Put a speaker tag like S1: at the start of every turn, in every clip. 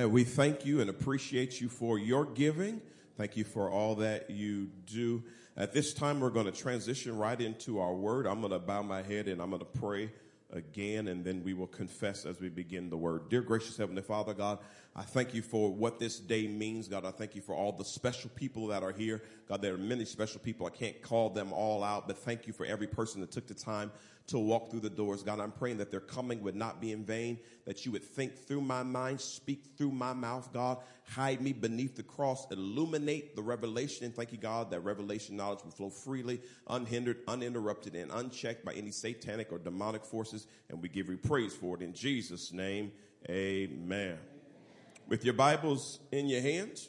S1: Amen. We thank you and appreciate you for your giving. Thank you for all that you do. At this time, we're going to transition right into our word. I'm going to bow my head and I'm going to pray again, and then we will confess as we begin the word. Dear gracious Heavenly Father, God, I thank you for what this day means. God, I thank you for all the special people that are here. God, there are many special people. I can't call them all out, but thank you for every person that took the time to walk through the doors. God, I'm praying that their coming would not be in vain, that you would think through my mind, speak through my mouth, God. Hide me beneath the cross, illuminate the revelation. Thank you, God, that revelation knowledge will flow freely, unhindered, uninterrupted, and unchecked by any satanic or demonic forces. And we give you praise for it in Jesus' name. Amen. With your Bibles in your hands,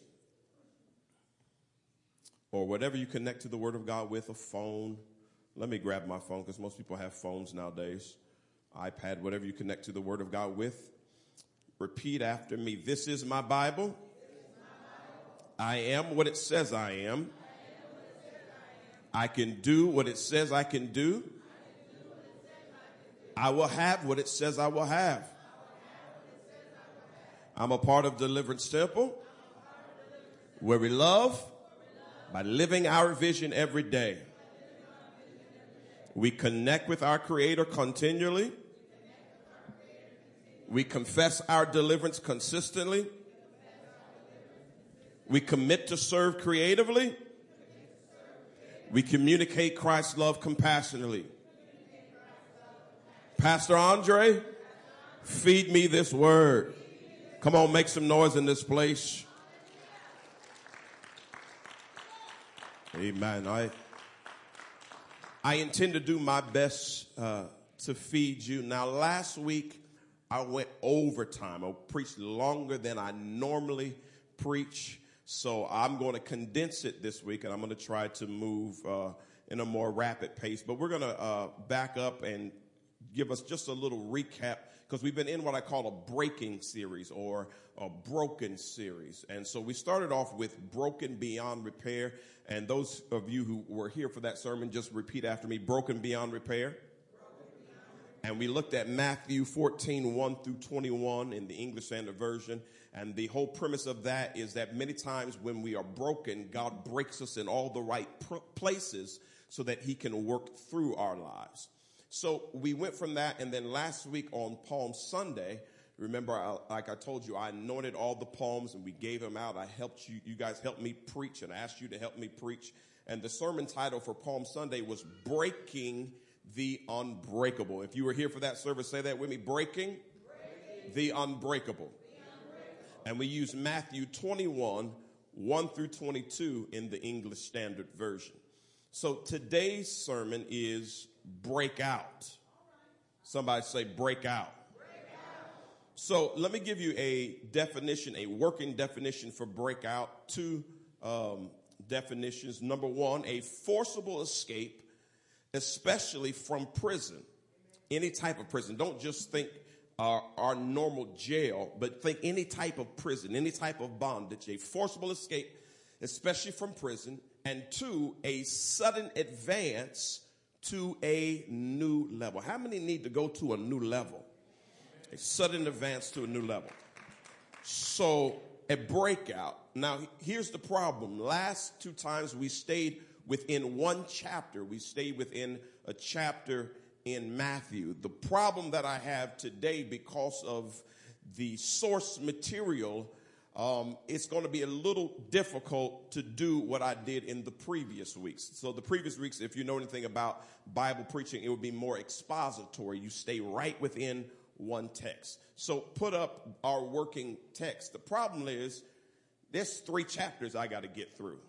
S1: or whatever you connect to the Word of God with, a phone, let me grab my phone because most people have phones nowadays, iPad, whatever you connect to the Word of God with. Repeat after me. This is my Bible. I am what it says I am. I can do what it says I can do. I will have what it says I will have. I'm a part of Deliverance Temple where we love by living our vision every day. We connect with our Creator continually. We confess our deliverance consistently. We commit to serve creatively. We communicate Christ's love compassionately. Pastor Andre, feed me this word. Come on, make some noise in this place. Amen. I I intend to do my best uh, to feed you. Now, last week I went overtime. I preached longer than I normally preach, so I'm going to condense it this week, and I'm going to try to move uh, in a more rapid pace. But we're going to uh, back up and give us just a little recap because we've been in what I call a breaking series or a broken series. And so we started off with broken beyond repair. And those of you who were here for that sermon, just repeat after me broken beyond repair. And we looked at Matthew 14, 1 through 21 in the English Standard Version. And the whole premise of that is that many times when we are broken, God breaks us in all the right pr- places so that he can work through our lives. So we went from that. And then last week on Palm Sunday, Remember, I, like I told you, I anointed all the palms and we gave them out. I helped you, you guys helped me preach and I asked you to help me preach. And the sermon title for Palm Sunday was Breaking the Unbreakable. If you were here for that service, say that with me. Breaking, Breaking. The, unbreakable. the unbreakable. And we used Matthew 21, 1 through 22 in the English Standard Version. So today's sermon is break out. Somebody say break out. So let me give you a definition, a working definition for breakout. Two um, definitions. Number one, a forcible escape, especially from prison, any type of prison. Don't just think our, our normal jail, but think any type of prison, any type of bondage, a forcible escape, especially from prison. And two, a sudden advance to a new level. How many need to go to a new level? a sudden advance to a new level. So a breakout. Now, here's the problem. Last two times we stayed within one chapter. We stayed within a chapter in Matthew. The problem that I have today because of the source material, um, it's going to be a little difficult to do what I did in the previous weeks. So the previous weeks, if you know anything about Bible preaching, it would be more expository. You stay right within one text. So put up our working text. The problem is there's three chapters I got to get through.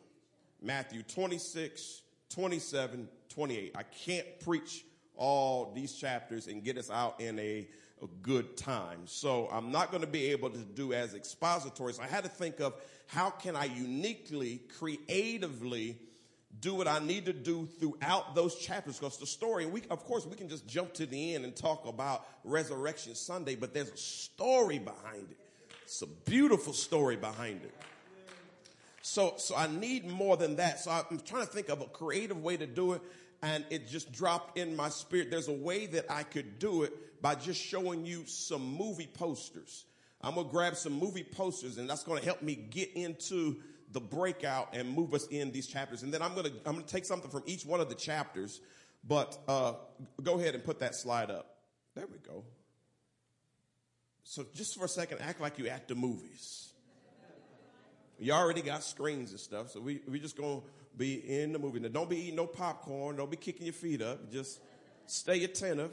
S1: Matthew 26, 27, 28. I can't preach all these chapters and get us out in a, a good time. So I'm not going to be able to do as expository. So I had to think of how can I uniquely, creatively do what I need to do throughout those chapters because the story, we, of course, we can just jump to the end and talk about Resurrection Sunday, but there's a story behind it. It's a beautiful story behind it. So, so I need more than that. So I'm trying to think of a creative way to do it. And it just dropped in my spirit. There's a way that I could do it by just showing you some movie posters. I'm going to grab some movie posters and that's going to help me get into the breakout and move us in these chapters. And then I'm going to, I'm going to take something from each one of the chapters, but, uh, go ahead and put that slide up. There we go. So just for a second, act like you act the movies. You already got screens and stuff, so we, we just gonna be in the movie. Now don't be eating no popcorn, don't be kicking your feet up, just stay attentive.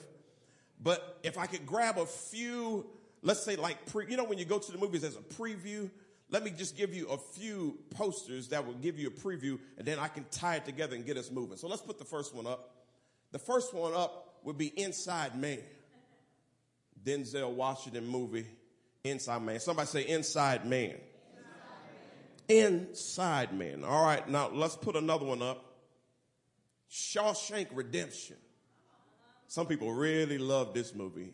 S1: But if I could grab a few, let's say like pre, you know when you go to the movies as a preview, let me just give you a few posters that will give you a preview and then I can tie it together and get us moving. So let's put the first one up. The first one up would be Inside Man. Denzel Washington movie, Inside Man. Somebody say Inside Man. Inside Man. All right, now let's put another one up. Shawshank Redemption. Some people really love this movie.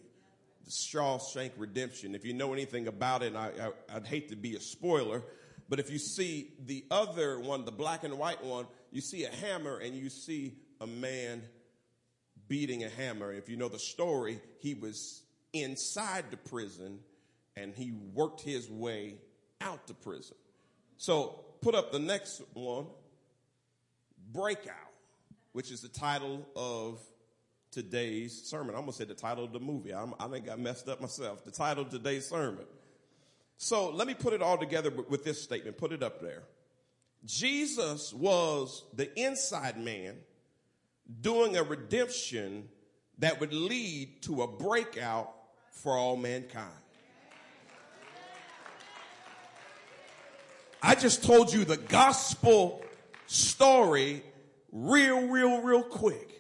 S1: The Shawshank Redemption. If you know anything about it, I, I, I'd hate to be a spoiler, but if you see the other one, the black and white one, you see a hammer and you see a man beating a hammer. If you know the story, he was inside the prison and he worked his way out the prison. So put up the next one, Breakout, which is the title of today's sermon. I'm going to say the title of the movie. I'm, I think I messed up myself. The title of today's sermon. So let me put it all together with this statement. Put it up there. Jesus was the inside man doing a redemption that would lead to a breakout for all mankind. I just told you the gospel story real, real, real quick.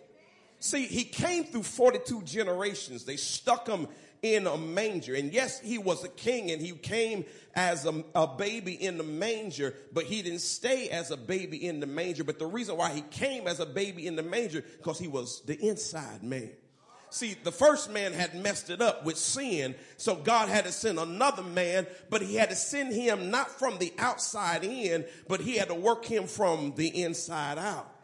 S1: See, he came through 42 generations. They stuck him in a manger. And yes, he was a king and he came as a, a, baby in the manger, but he didn't stay as a baby in the manger. But the reason why he came as a baby in the manger, because he was the inside man. See, the first man had messed it up with sin, so God had to send another man, but he had to send him not from the outside in, but he had to work him from the inside out.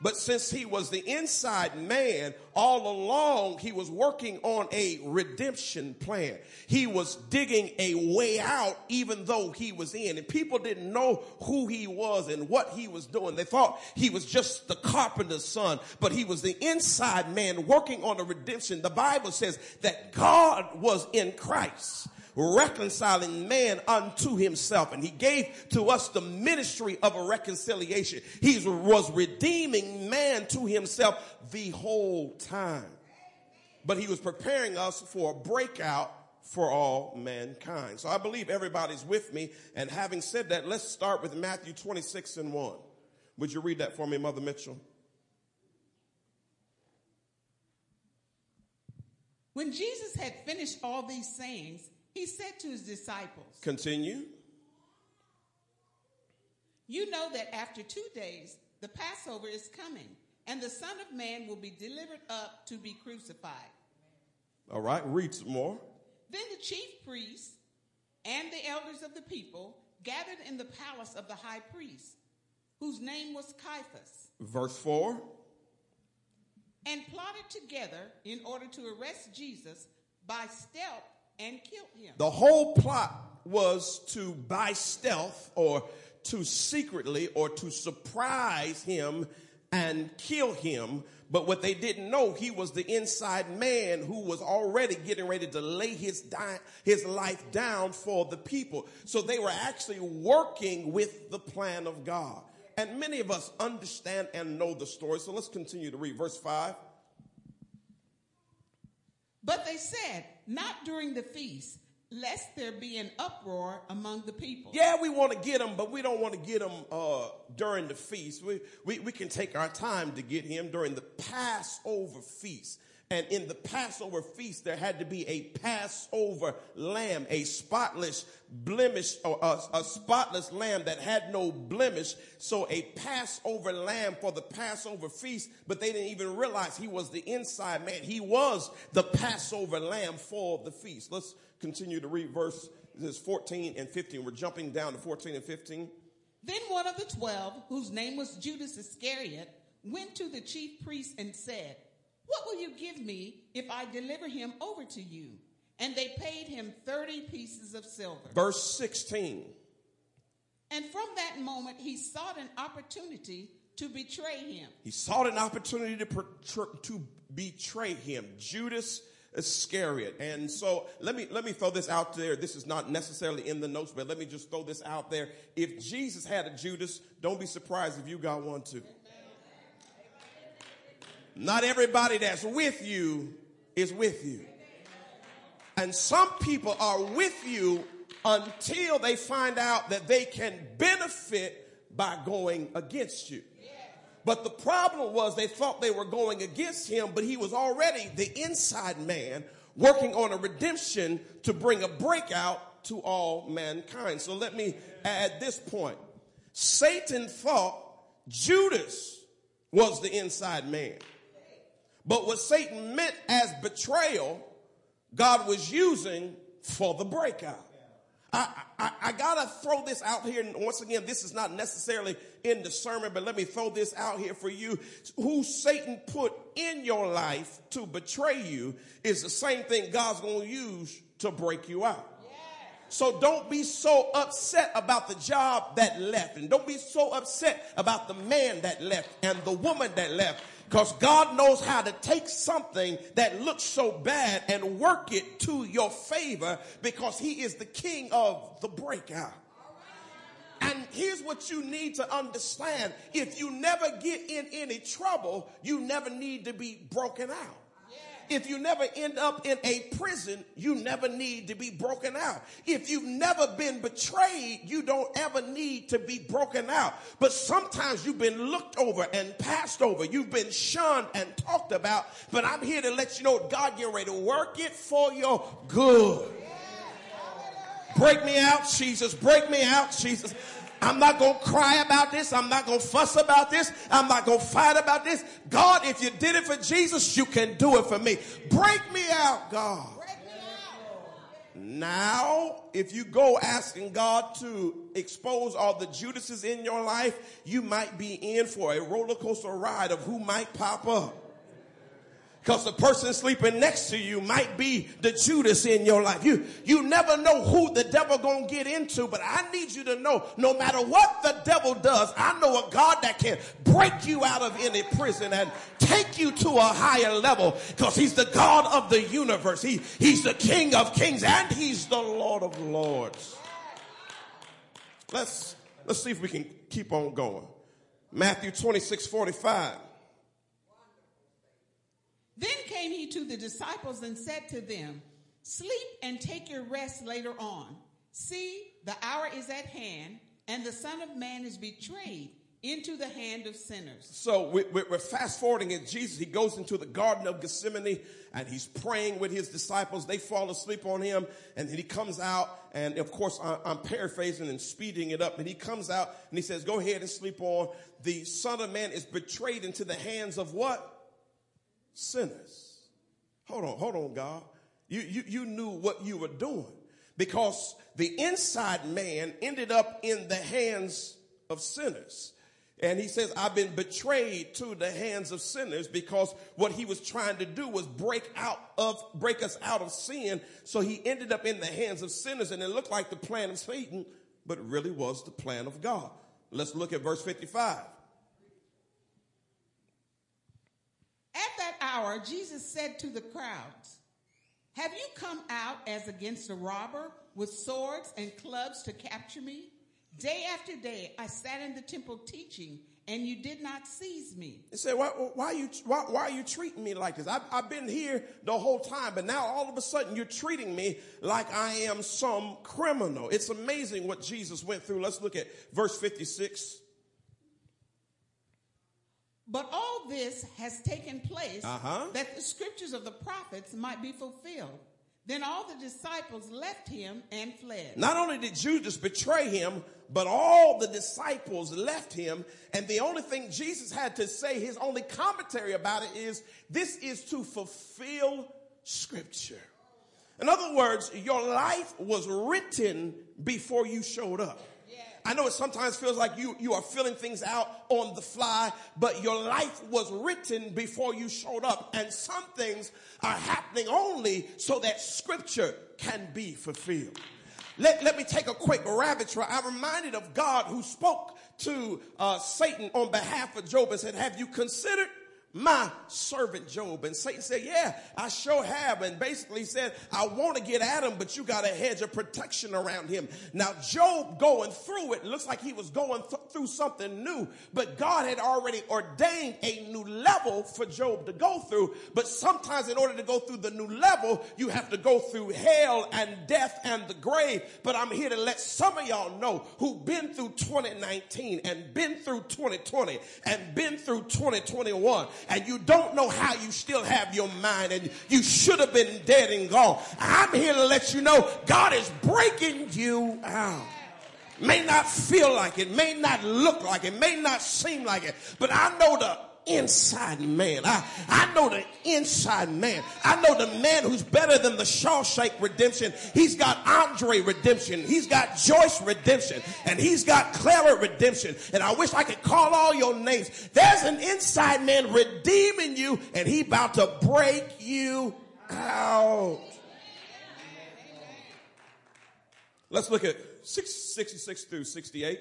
S1: But since he was the inside man, all along he was working on a redemption plan. He was digging a way out even though he was in. And people didn't know who he was and what he was doing. They thought he was just the carpenter's son, but he was the inside man working on a redemption. The Bible says that God was in Christ reconciling man unto himself. And he gave to us the ministry of a reconciliation. He was redeeming man to himself the whole time. But he was preparing us for a breakout for all mankind. So I believe everybody's with me. And having said that, let's start with Matthew 26 and 1. Would you read that for me, Mother Mitchell?
S2: When Jesus had finished all these sayings, he said to his disciples,
S1: Continue.
S2: You know that after two days, the Passover is coming, and the Son of Man will be delivered up to be crucified.
S1: All right, read some more.
S2: Then the chief priests and the elders of the people gathered in the palace of the high priest, whose name was Caiaphas.
S1: Verse 4
S2: And plotted together in order to arrest Jesus by stealth and killed him.
S1: The whole plot was to by stealth or to secretly or to surprise him and kill him. But what they didn't know, he was the inside man who was already getting ready to lay his, di- his life down for the people. So they were actually working with the plan of God. And many of us understand and know the story. So let's continue to read verse 5.
S2: But they said, not during the feast, lest there be an uproar among the people.
S1: Yeah, we want to get him, but we don't want to get him uh, during the feast. We, we, we can take our time to get him during the Passover feast. And in the Passover feast, there had to be a Passover lamb, a spotless blemish, or a, a, spotless lamb that had no blemish. So a Passover lamb for the Passover feast, but they didn't even realize he was the inside man. He was the Passover lamb for the feast. Let's continue to read verse this 14 and 15. We're jumping down to 14 and 15.
S2: Then one of the twelve, whose name was Judas Iscariot, went to the chief priest and said, what will you give me if I deliver him over to you? and they paid him 30 pieces of silver.
S1: Verse 16.
S2: And from that moment, he sought an opportunity to betray him.
S1: He sought an opportunity to, to betray him. Judas Iscariot. And so let me, let me throw this out there. This is not necessarily in the notes, but let me just throw this out there. If Jesus had a Judas, don't be surprised if you got one too. Not everybody that's with you is with you. And some people are with you until they find out that they can benefit by going against you. But the problem was they thought they were going against him, but he was already the inside man working on a redemption to bring a breakout to all mankind. So let me add this point. Satan thought Judas was the inside man. But what Satan meant as betrayal, God was using for the breakout. I, I, I, gotta throw this out here. And once again, this is not necessarily in the sermon, but let me throw this out here for you. Who Satan put in your life to betray you is the same thing God's gonna use to break you out. So don't be so upset about the job that left and don't be so upset about the man that left and the woman that left because God knows how to take something that looks so bad and work it to your favor because he is the king of the breakout. And here's what you need to understand. If you never get in any trouble, you never need to be broken out. If you never end up in a prison, you never need to be broken out. If you've never been betrayed, you don't ever need to be broken out. But sometimes you've been looked over and passed over. You've been shunned and talked about. But I'm here to let you know God getting ready to work it for your good. Break me out, Jesus. Break me out, Jesus. I'm not going to cry about this. I'm not going to fuss about this. I'm not going to fight about this. God, if you did it for Jesus, you can do it for me. Break me out, God. Now, if you go asking God to expose all the Judases in your life, you might be in for a roller coaster ride of who might pop up. Because the person sleeping next to you might be the Judas in your life. You, you never know who the devil gonna get into, but I need you to know, no matter what the devil does, I know a God that can break you out of any prison and take you to a higher level because he's the God of the universe. He, he's the King of kings and he's the Lord of lords. Let's, let's see if we can keep on going. Matthew 26, 45.
S2: Then came he to the disciples and said to them, Sleep and take your rest later on. See, the hour is at hand, and the Son of Man is betrayed into the hand of sinners.
S1: So we're fast forwarding in Jesus. He goes into the Garden of Gethsemane and he's praying with his disciples. They fall asleep on him and then he comes out and of course I'm paraphrasing and speeding it up and he comes out and he says, go ahead and sleep on. The son of man is betrayed into the hands of what? Sinners. Hold on, hold on, God. You, you, you knew what you were doing because the inside man ended up in the hands of sinners. And he says, I've been betrayed to the hands of sinners because what he was trying to do was break out of, break us out of sin. So he ended up in the hands of sinners and it looked like the plan of Satan, but really was the plan of God. Let's look at verse 55.
S2: At that hour, Jesus said to the crowds, Have you come out as against a robber with swords and clubs to capture me? Day after day, I sat in the temple teaching, and you did not seize me.
S1: They said, why, why, are you, why, why, are you treating me like this? I've, I've been here the whole time, but now all of a sudden you're treating me like I am some criminal. It's amazing what Jesus went through. Let's look at verse 56.
S2: But all this has taken place uh-huh. that the scriptures of the prophets might be fulfilled. Then all the disciples left him and fled.
S1: Not only did Judas betray him, but all the disciples left him. And the only thing Jesus had to say, his only commentary about it is, this is to fulfill scripture. In other words, your life was written before you showed up. I know it sometimes feels like you, you are filling things out on the fly, but your life was written before you showed up. And some things are happening only so that scripture can be fulfilled. Let, let me take a quick rabbit trail. I'm reminded of God who spoke to uh, Satan on behalf of Job and said, Have you considered my servant Job. And Satan said, yeah, I sure have. And basically said, I want to get at him, but you got a hedge of protection around him. Now, Job going through it looks like he was going th- through something new, but God had already ordained a new level for Job to go through. But sometimes in order to go through the new level, you have to go through hell and death and the grave. But I'm here to let some of y'all know who've been through 2019 and been through 2020 and been through 2021 and you don't know how you still have your mind and you should have been dead and gone. I'm here to let you know God is breaking you out. May not feel like it, may not look like it, may not seem like it, but I know the inside man. I, I know the inside man. I know the man who's better than the Shawshank redemption. He's got Andre redemption. He's got Joyce redemption. And he's got Clara redemption. And I wish I could call all your names. There's an inside man redeeming you and he about to break you out. Let's look at 66 through 68.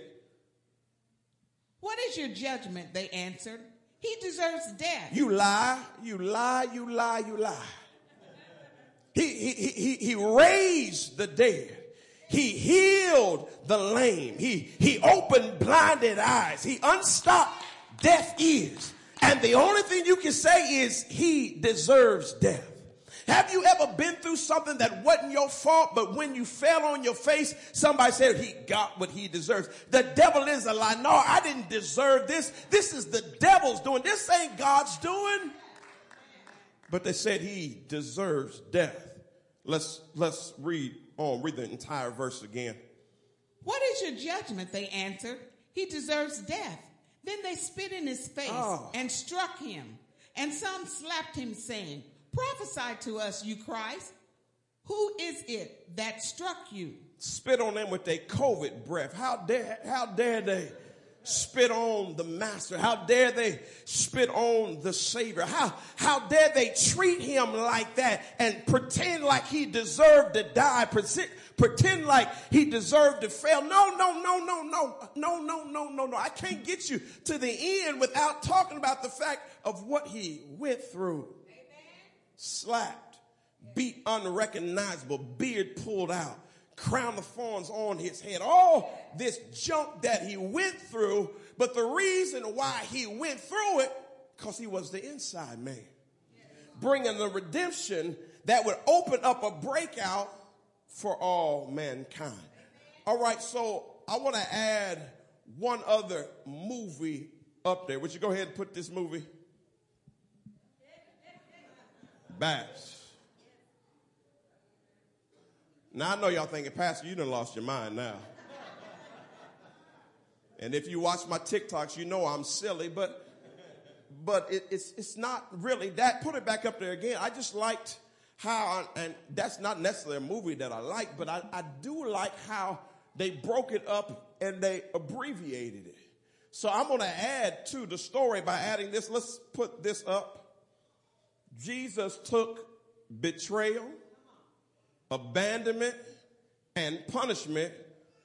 S2: What is your judgment? They answered. He deserves death.
S1: You lie, you lie, you lie, you lie. He, he, he, he raised the dead. He healed the lame. He, he opened blinded eyes. He unstopped deaf ears. And the only thing you can say is he deserves death. Have you ever been through something that wasn't your fault, but when you fell on your face, somebody said he got what he deserves? The devil is a lie. No, I didn't deserve this. This is the devil's doing. This ain't God's doing. But they said he deserves death. Let's, let's read on, read the entire verse again.
S2: What is your judgment? They answered. He deserves death. Then they spit in his face oh. and struck him. And some slapped him, saying, Prophesy to us, you Christ. Who is it that struck you?
S1: Spit on them with their COVID breath. How dare, how dare they spit on the master? How dare they spit on the savior? How, how dare they treat him like that and pretend like he deserved to die? Pretend, pretend like he deserved to fail. No, no, no, no, no, no, no, no, no, no. I can't get you to the end without talking about the fact of what he went through slapped, beat unrecognizable, beard pulled out, crown of thorns on his head, all this junk that he went through. But the reason why he went through it, because he was the inside man, bringing the redemption that would open up a breakout for all mankind. All right, so I want to add one other movie up there. Would you go ahead and put this movie? BAPS. Now I know y'all thinking, Pastor, you done lost your mind now. and if you watch my TikToks, you know I'm silly, but but it, it's it's not really that. Put it back up there again. I just liked how, and that's not necessarily a movie that I like, but I, I do like how they broke it up and they abbreviated it. So I'm going to add to the story by adding this. Let's put this up. Jesus took betrayal, abandonment, and punishment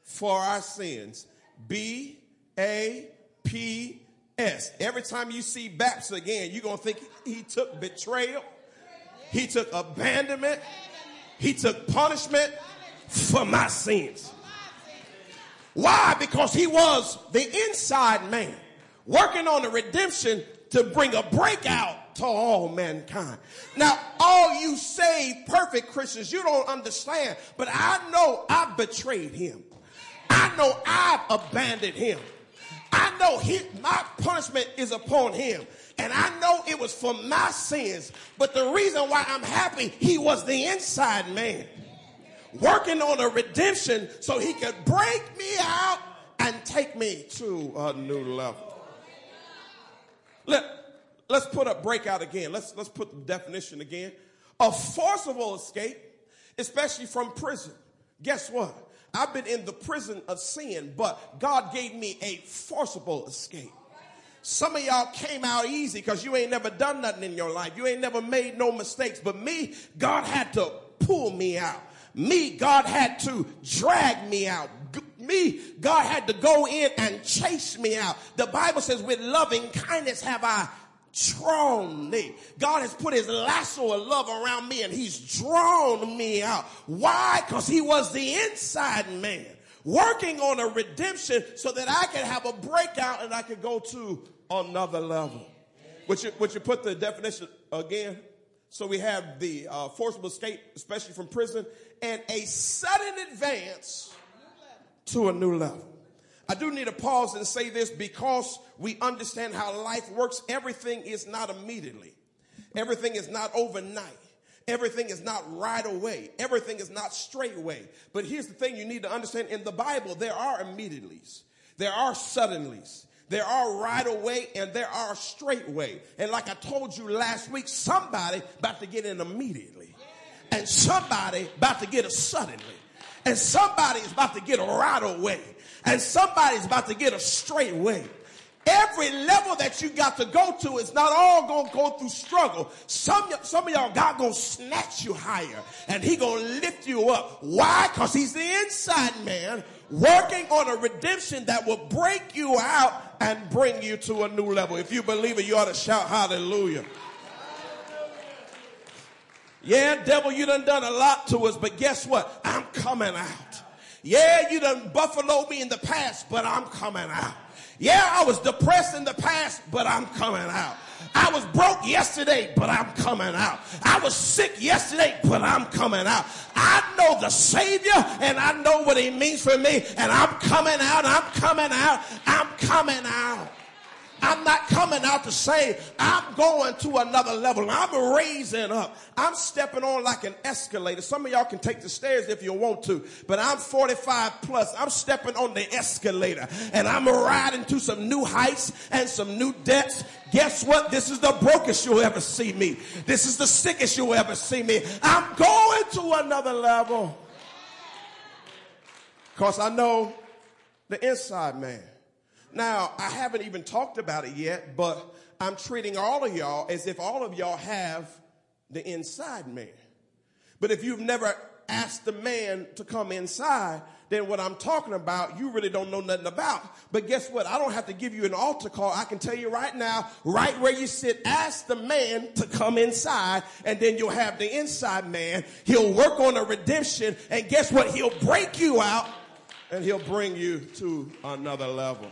S1: for our sins. B A P S. Every time you see BAPS again, you're going to think he took betrayal, he took abandonment, he took punishment for my sins. Why? Because he was the inside man working on the redemption to bring a breakout to all mankind. Now, all you saved perfect Christians, you don't understand, but I know I betrayed him. I know I've abandoned him. I know he, my punishment is upon him. And I know it was for my sins. But the reason why I'm happy, he was the inside man. Working on a redemption so he could break me out and take me to a new level. Look, Let's put up breakout again. Let's, let's put the definition again. A forcible escape, especially from prison. Guess what? I've been in the prison of sin, but God gave me a forcible escape. Some of y'all came out easy because you ain't never done nothing in your life. You ain't never made no mistakes. But me, God had to pull me out. Me, God had to drag me out. Me, God had to go in and chase me out. The Bible says, with loving kindness have I drawn me. God has put his lasso of love around me and he's drawn me out. Why? Because he was the inside man working on a redemption so that I could have a breakout and I could go to another level. Would you, would you put the definition again? So we have the uh, forcible escape, especially from prison, and a sudden advance to a new level. I do need to pause and say this because we understand how life works. Everything is not immediately. Everything is not overnight. Everything is not right away. Everything is not straight away. But here's the thing you need to understand in the Bible, there are immediatelys. There are suddenlies. There are right away and there are straight way. And like I told you last week, somebody about to get in immediately. And somebody about to get a suddenly. And somebody is about to get a right away and somebody's about to get a straight way. Every level that you got to go to is not all gonna go through struggle. Some, some of y'all, God gonna snatch you higher and he gonna lift you up. Why? Cause he's the inside man working on a redemption that will break you out and bring you to a new level. If you believe it, you ought to shout hallelujah. Yeah, devil, you done done a lot to us, but guess what? I'm coming out. Yeah, you done buffaloed me in the past, but I'm coming out. Yeah, I was depressed in the past, but I'm coming out. I was broke yesterday, but I'm coming out. I was sick yesterday, but I'm coming out. I know the Savior and I know what He means for me, and I'm coming out. I'm coming out. I'm coming out. I'm not coming out to say I'm going to another level. I'm raising up. I'm stepping on like an escalator. Some of y'all can take the stairs if you want to, but I'm 45 plus. I'm stepping on the escalator and I'm riding to some new heights and some new depths. Guess what? This is the brokest you'll ever see me. This is the sickest you'll ever see me. I'm going to another level. Cause I know the inside man. Now, I haven't even talked about it yet, but I'm treating all of y'all as if all of y'all have the inside man. But if you've never asked the man to come inside, then what I'm talking about, you really don't know nothing about. But guess what? I don't have to give you an altar call. I can tell you right now, right where you sit, ask the man to come inside, and then you'll have the inside man. He'll work on a redemption, and guess what? He'll break you out, and he'll bring you to another level.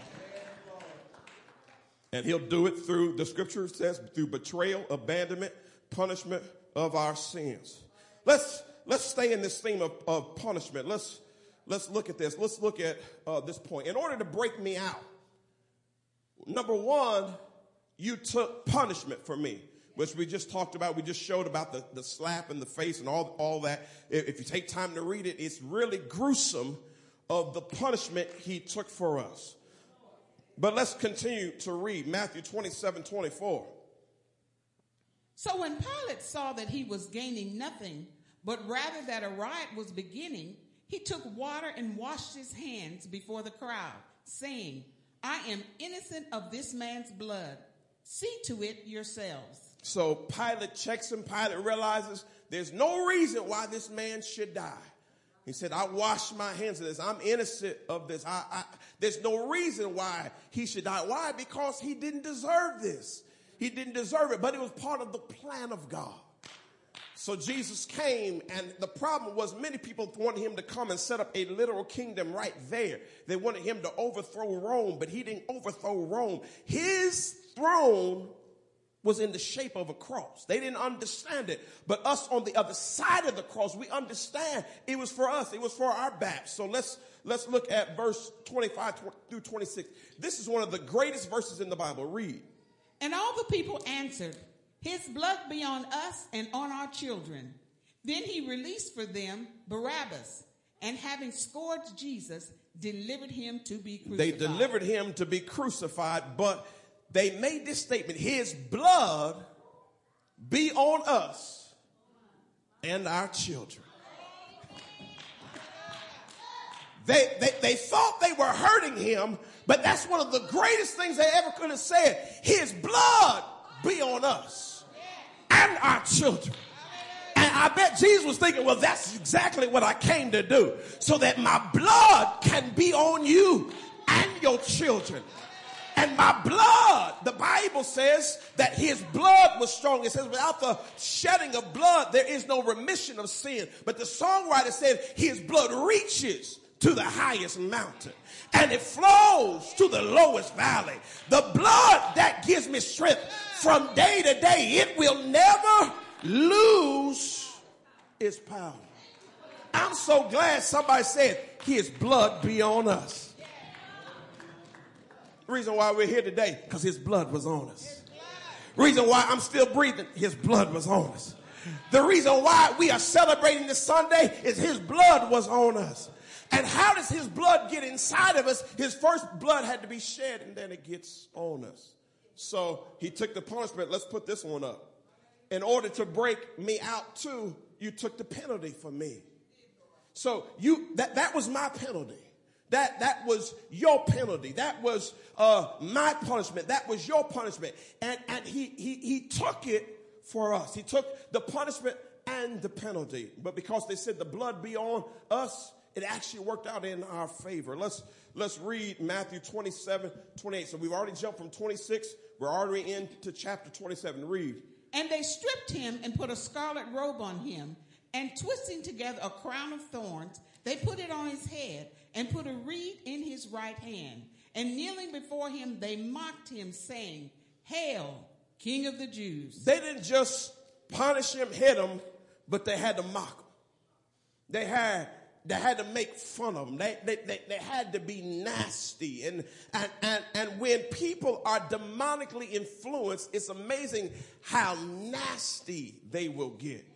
S1: And he'll do it through, the scripture says, through betrayal, abandonment, punishment of our sins. Let's, let's stay in this theme of, of punishment. Let's, let's look at this. Let's look at uh, this point. In order to break me out, number one, you took punishment for me, which we just talked about. We just showed about the, the slap in the face and all, all that. If, if you take time to read it, it's really gruesome of the punishment he took for us. But let's continue to read Matthew 27 24.
S2: So when Pilate saw that he was gaining nothing, but rather that a riot was beginning, he took water and washed his hands before the crowd, saying, I am innocent of this man's blood. See to it yourselves.
S1: So Pilate checks him. Pilate realizes there's no reason why this man should die. He said, I wash my hands of this. I'm innocent of this. I, I, there's no reason why he should die. Why? Because he didn't deserve this. He didn't deserve it, but it was part of the plan of God. So Jesus came, and the problem was many people wanted him to come and set up a literal kingdom right there. They wanted him to overthrow Rome, but he didn't overthrow Rome. His throne was in the shape of a cross. They didn't understand it. But us on the other side of the cross, we understand it was for us. It was for our backs. So let's, let's look at verse 25 through 26. This is one of the greatest verses in the Bible. Read.
S2: And all the people answered, His blood be on us and on our children. Then he released for them Barabbas, and having scourged Jesus, delivered him to be crucified.
S1: They delivered him to be crucified, but they made this statement His blood be on us and our children. They, they, they thought they were hurting him, but that's one of the greatest things they ever could have said. His blood be on us and our children. And I bet Jesus was thinking, well, that's exactly what I came to do. So that my blood can be on you and your children. And my blood, the Bible says that his blood was strong. It says without the shedding of blood, there is no remission of sin. But the songwriter said his blood reaches to the highest mountain and it flows to the lowest valley. The blood that gives me strength from day to day, it will never lose its power. I'm so glad somebody said his blood be on us. Reason why we're here today, because his blood was on us. Reason why I'm still breathing, his blood was on us. The reason why we are celebrating this Sunday is his blood was on us. And how does his blood get inside of us? His first blood had to be shed and then it gets on us. So he took the punishment. Let's put this one up. In order to break me out too, you took the penalty for me. So you that that was my penalty. That that was your penalty. That was uh, my punishment. That was your punishment. And and he he he took it for us. He took the punishment and the penalty. But because they said the blood be on us, it actually worked out in our favor. Let's, let's read Matthew 27, 28. So we've already jumped from 26. We're already into chapter 27. Read.
S2: And they stripped him and put a scarlet robe on him, and twisting together a crown of thorns, they put it on his head and put a reed in his right hand. And kneeling before him, they mocked him, saying, Hail, King of the Jews.
S1: They didn't just punish him, hit him, but they had to mock him. They had they had to make fun of them. They, they, they, they, had to be nasty. And, and, and, and when people are demonically influenced, it's amazing how nasty they will get.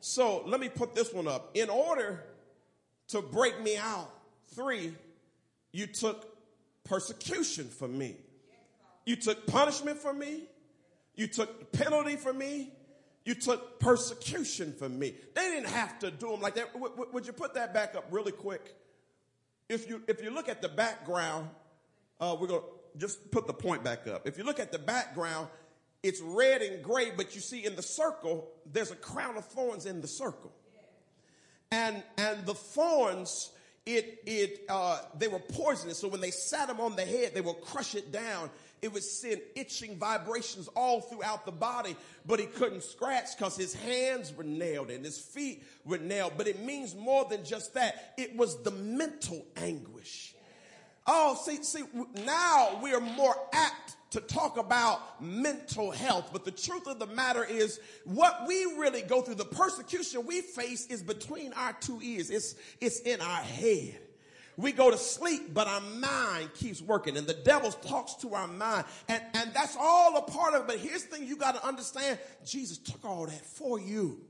S1: So let me put this one up. In order to break me out, three, you took persecution for me. You took punishment for me. You took penalty for me. You took persecution from me. They didn't have to do them like that. W- w- would you put that back up really quick? If you, if you look at the background, uh, we're going to just put the point back up. If you look at the background, it's red and gray, but you see in the circle, there's a crown of thorns in the circle. And, and the thorns, it, it, uh, they were poisonous. So when they sat them on the head, they will crush it down it would send itching vibrations all throughout the body, but he couldn't scratch because his hands were nailed and his feet were nailed. But it means more than just that. It was the mental anguish. Oh, see, see, now we are more apt to talk about mental health, but the truth of the matter is what we really go through, the persecution we face is between our two ears. It's, it's in our head. We go to sleep, but our mind keeps working and the devil talks to our mind. And, and that's all a part of it. But here's the thing you got to understand. Jesus took all that for you.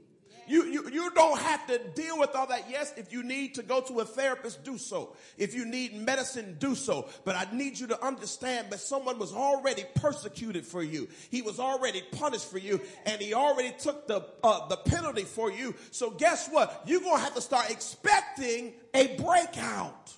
S1: You, you, you don't have to deal with all that. Yes, if you need to go to a therapist, do so. If you need medicine, do so. But I need you to understand that someone was already persecuted for you. He was already punished for you and he already took the, uh, the penalty for you. So guess what? You're going to have to start expecting a breakout.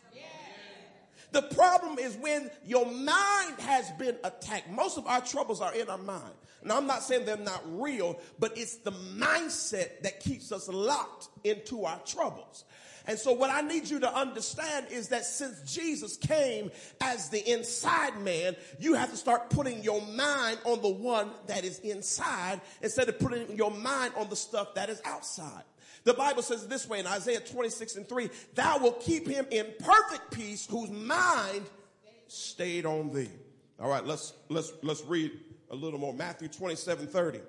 S1: The problem is when your mind has been attacked. Most of our troubles are in our mind. Now, I'm not saying they're not real, but it's the mindset that keeps us locked into our troubles. And so what I need you to understand is that since Jesus came as the inside man, you have to start putting your mind on the one that is inside instead of putting your mind on the stuff that is outside. The Bible says this way in Isaiah 26 and 3, thou will keep him in perfect peace whose mind stayed on thee. All right, let's, let's, let's read a little more. Matthew 27, 30.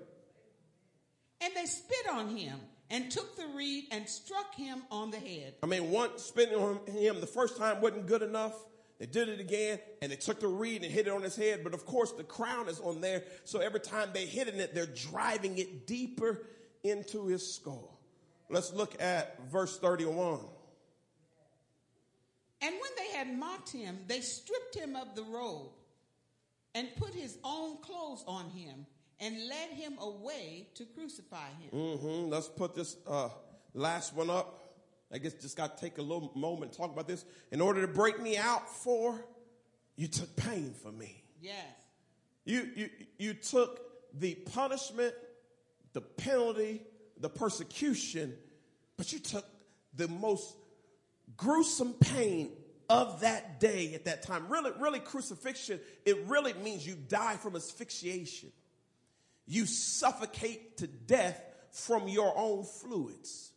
S2: And they spit on him and took the reed and struck him on the head.
S1: I mean, one spitting on him the first time wasn't good enough. They did it again and they took the reed and hit it on his head. But of course, the crown is on there. So every time they hit it, they're driving it deeper into his skull. Let's look at verse 31.
S2: And when they had mocked him, they stripped him of the robe and put his own clothes on him and led him away to crucify him.
S1: Mm-hmm. Let's put this uh, last one up. I guess just got to take a little moment talk about this. In order to break me out for, you took pain for me.
S2: Yes.
S1: You, you, you took the punishment, the penalty, the persecution, but you took the most gruesome pain of that day at that time. Really, really, crucifixion, it really means you die from asphyxiation. You suffocate to death from your own fluids.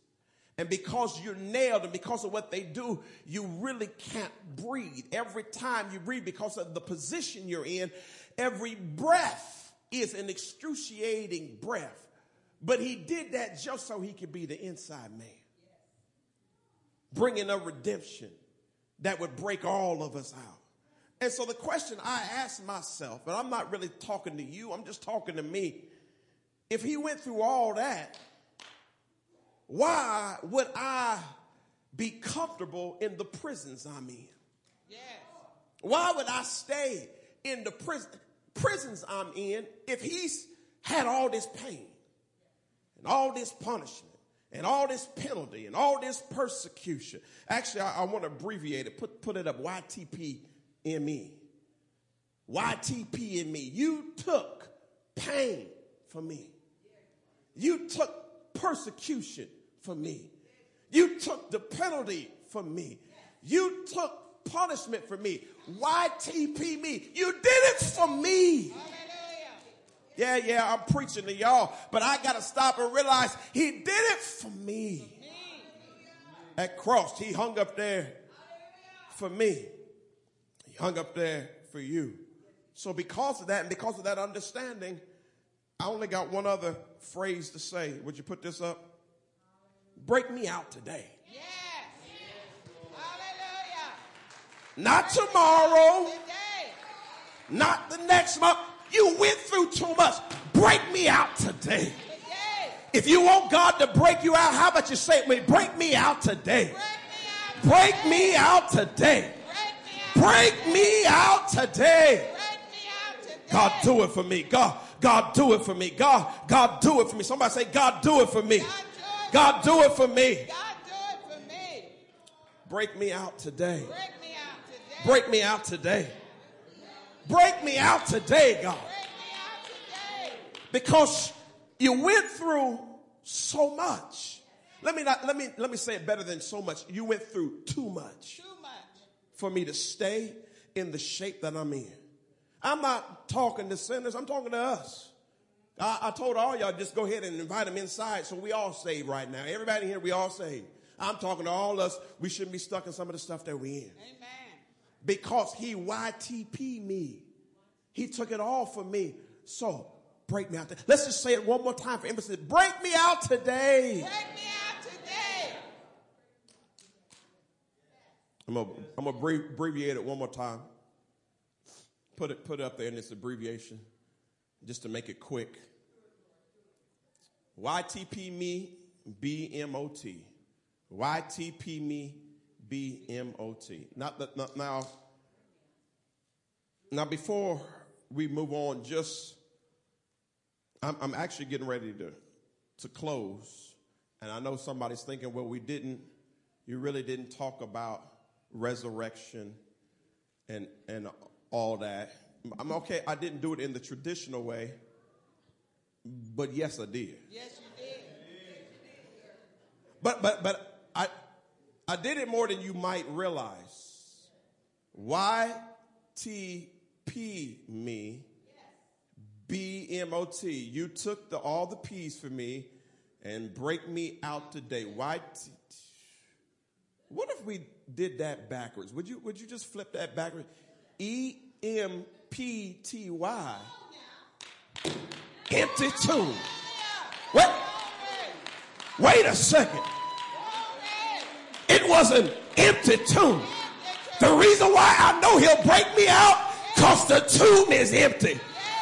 S1: And because you're nailed and because of what they do, you really can't breathe. Every time you breathe, because of the position you're in, every breath is an excruciating breath. But he did that just so he could be the inside man, bringing a redemption that would break all of us out. And so the question I ask myself, and I'm not really talking to you, I'm just talking to me. If he went through all that, why would I be comfortable in the prisons I'm in?
S2: Yes.
S1: Why would I stay in the prison, prisons I'm in if he's had all this pain and all this punishment and all this penalty and all this persecution? Actually, I, I want to abbreviate it. Put, put it up YTPME. YTPME. You took pain for me. You took persecution for me. You took the penalty for me. You took punishment for me. YTP me. You did it for me.
S2: Hallelujah.
S1: Yeah, yeah, I'm preaching to y'all, but I got to stop and realize he did it for me. At cross, he hung up there for me. He hung up there for you. So because of that and because of that understanding, I only got one other phrase to say. Would you put this up? Break me out today.
S2: Yes. Hallelujah.
S1: Not tomorrow,
S2: Today.
S1: not the next month. You went through too much. Break me out today. If you want God to break you out, how about you say it with me? Break me out today.
S2: Break me out.
S1: Break me out today.
S2: Break me out.
S1: Break me out today.
S2: Break me out today.
S1: God, do it for me. God, God, do it for me. God, God, do it for me. Somebody say, God, do it for me. God, do it for me.
S2: God do it for me.
S1: Break me out today.
S2: Break me out today.
S1: Break me out today. Break me out today, God.
S2: Out today.
S1: Because you went through so much. Let me not, let me, let me say it better than so much. You went through too much
S2: Too much.
S1: for me to stay in the shape that I'm in. I'm not talking to sinners. I'm talking to us. I, I told all y'all just go ahead and invite them inside so we all saved right now. Everybody here, we all saved. I'm talking to all us. We shouldn't be stuck in some of the stuff that we in.
S2: Amen.
S1: Because he YTP me. He took it all for me. So break me out. Today. Let's just say it one more time for emphasis. Break me out today.
S2: Break me out today.
S1: I'm gonna, I'm gonna abbreviate it one more time. Put it, put it up there in this abbreviation, just to make it quick. YTP me BMOT. YTP me BMOT. Not, that- not now. Now, before we move on, just I'm, I'm actually getting ready to to close, and I know somebody's thinking, well, we didn't. You really didn't talk about resurrection and and all that. I'm okay. I didn't do it in the traditional way, but yes, I did.
S2: Yes, you did.
S1: But but but I I did it more than you might realize. Y T P me B M O T. You took the all the P's for me and break me out today. Y T What if we did that backwards? Would you would you just flip that backwards? E M P T Y. Empty tomb. What? Wait a second. It was an empty tomb. The reason why I know he'll break me out, cause the tomb is empty.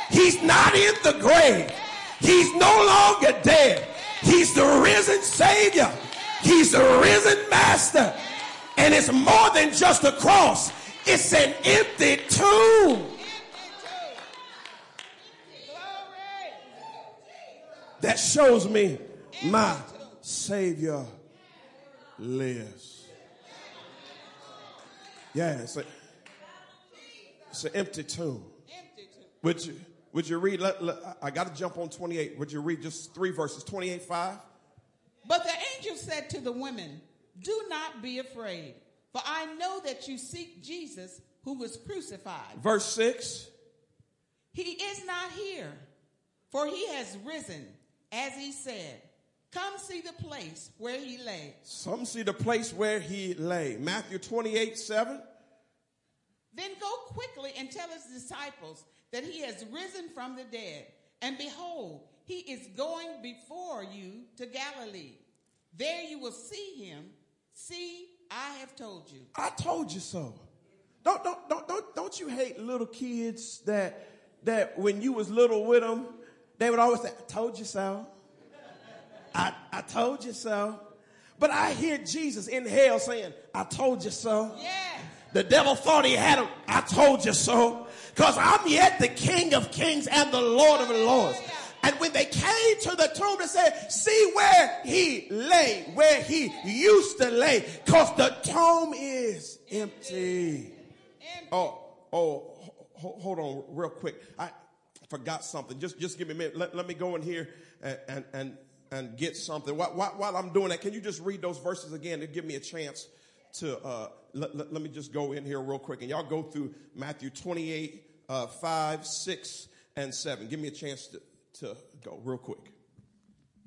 S1: He's not in the grave. He's no longer dead. He's the risen savior. He's the risen master. And it's more than just a cross. It's an empty tomb. that shows me my Savior lives. Yeah, it's, a, it's an empty tomb.
S2: Empty tomb.
S1: Would you, would you read? Let, let- I got to jump on 28. Would you read just three verses? 28, 5.
S2: But the angel said to the women, Do not be afraid, for I know that you seek Jesus who was crucified.
S1: Verse 6.
S2: He is not here, for he has risen, as he said. Come see the place where he lay.
S1: Some see the place where he lay. Matthew 28, 7.
S2: Then go quickly and tell his disciples that he has risen from the dead. And behold, he is going before you to Galilee. There you will see him. See, I have told you.
S1: I told you so. Don't, don't, don't, don't, don't you hate little kids that, that when you was little with them, they would always say, I told you so. I, I told you so. But I hear Jesus in hell saying, I told you so.
S2: Yeah.
S1: The devil thought he had him. I told you so. Cause I'm yet the King of kings and the Lord of lords. And when they came to the tomb, they said, see where he lay, where he used to lay. Cause the tomb is empty. Oh, oh, ho- hold on real quick. I forgot something. Just, just give me a minute. Let, let me go in here and, and, and, and get something. While, while I'm doing that, can you just read those verses again to give me a chance to, uh, let, let, me just go in here real quick and y'all go through Matthew 28, uh, 5, 6, and 7. Give me a chance to, to go real quick.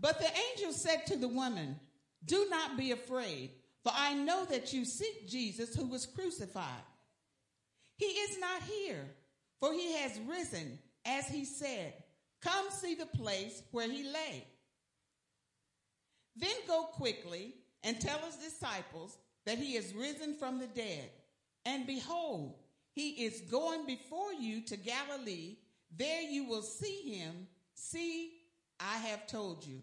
S2: But the angel said to the woman, Do not be afraid, for I know that you seek Jesus who was crucified. He is not here, for he has risen, as he said. Come see the place where he lay. Then go quickly and tell his disciples that he is risen from the dead. And behold, he is going before you to Galilee. There you will see him. See, I have told you.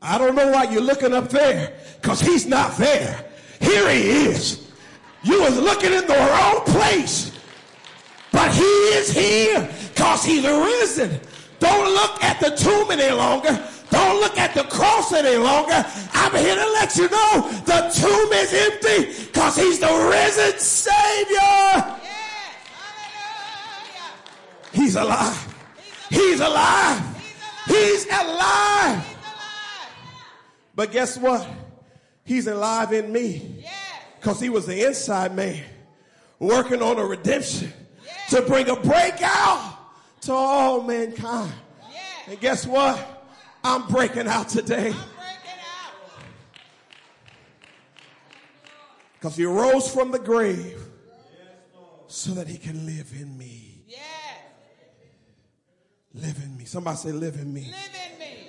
S1: I don't know why you're looking up there, because he's not there. Here he is. You was looking in the wrong place. But he is here, because he's risen. Don't look at the tomb any longer. Don't look at the cross any longer. I'm here to let you know the tomb is empty, because he's the risen Savior. He's alive. He's alive. He's alive.
S2: He's alive.
S1: But guess what? He's alive in me. Because he was the inside man working on a redemption to bring a breakout to all mankind. And guess what? I'm breaking out today
S2: I'm breaking out.
S1: because he rose from the grave so that he can live in me.
S2: Yes,
S1: Live in me. Somebody say, live in me.
S2: live in me.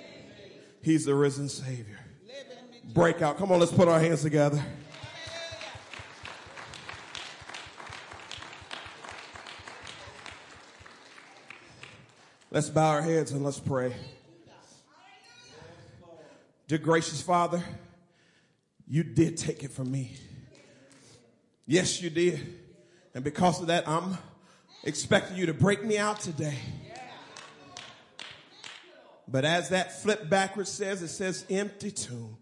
S1: He's the risen Savior.
S2: Me.
S1: Breakout. Come on, let's put our hands together. Let's bow our heads and let's pray. Dear gracious Father, you did take it from me. Yes, you did. And because of that, I'm expecting you to break me out today. But as that flip backwards says, it says empty tomb.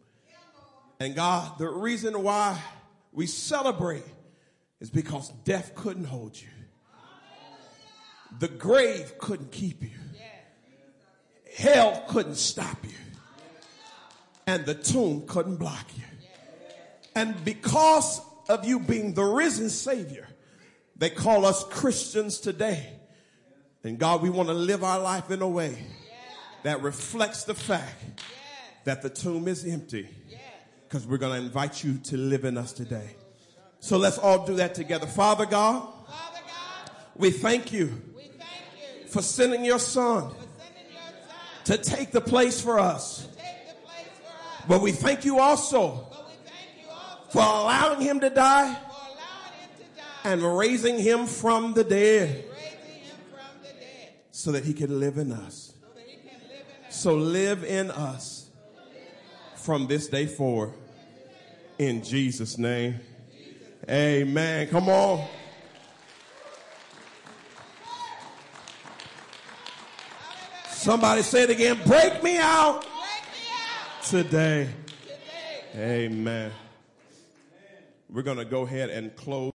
S1: And God, the reason why we celebrate is because death couldn't hold you. The grave couldn't keep you. Hell couldn't stop you. And the tomb couldn't block you. And because of you being the risen Savior, they call us Christians today. And God, we want to live our life in a way that reflects the fact that the tomb is empty. Because we're going to invite you to live in us today. So let's all do that together. Father God,
S2: Father God,
S1: we thank you for sending your son
S2: for sending your son
S1: to take the place for us.
S2: to take the place for us.
S1: But we thank you also for allowing him to die and raising him from the dead so that he can live in us.
S2: so live in us.
S1: From this day forward. In Jesus' name. Amen. Come on. Somebody say it again. Break me out today. Amen. We're going to go ahead and close.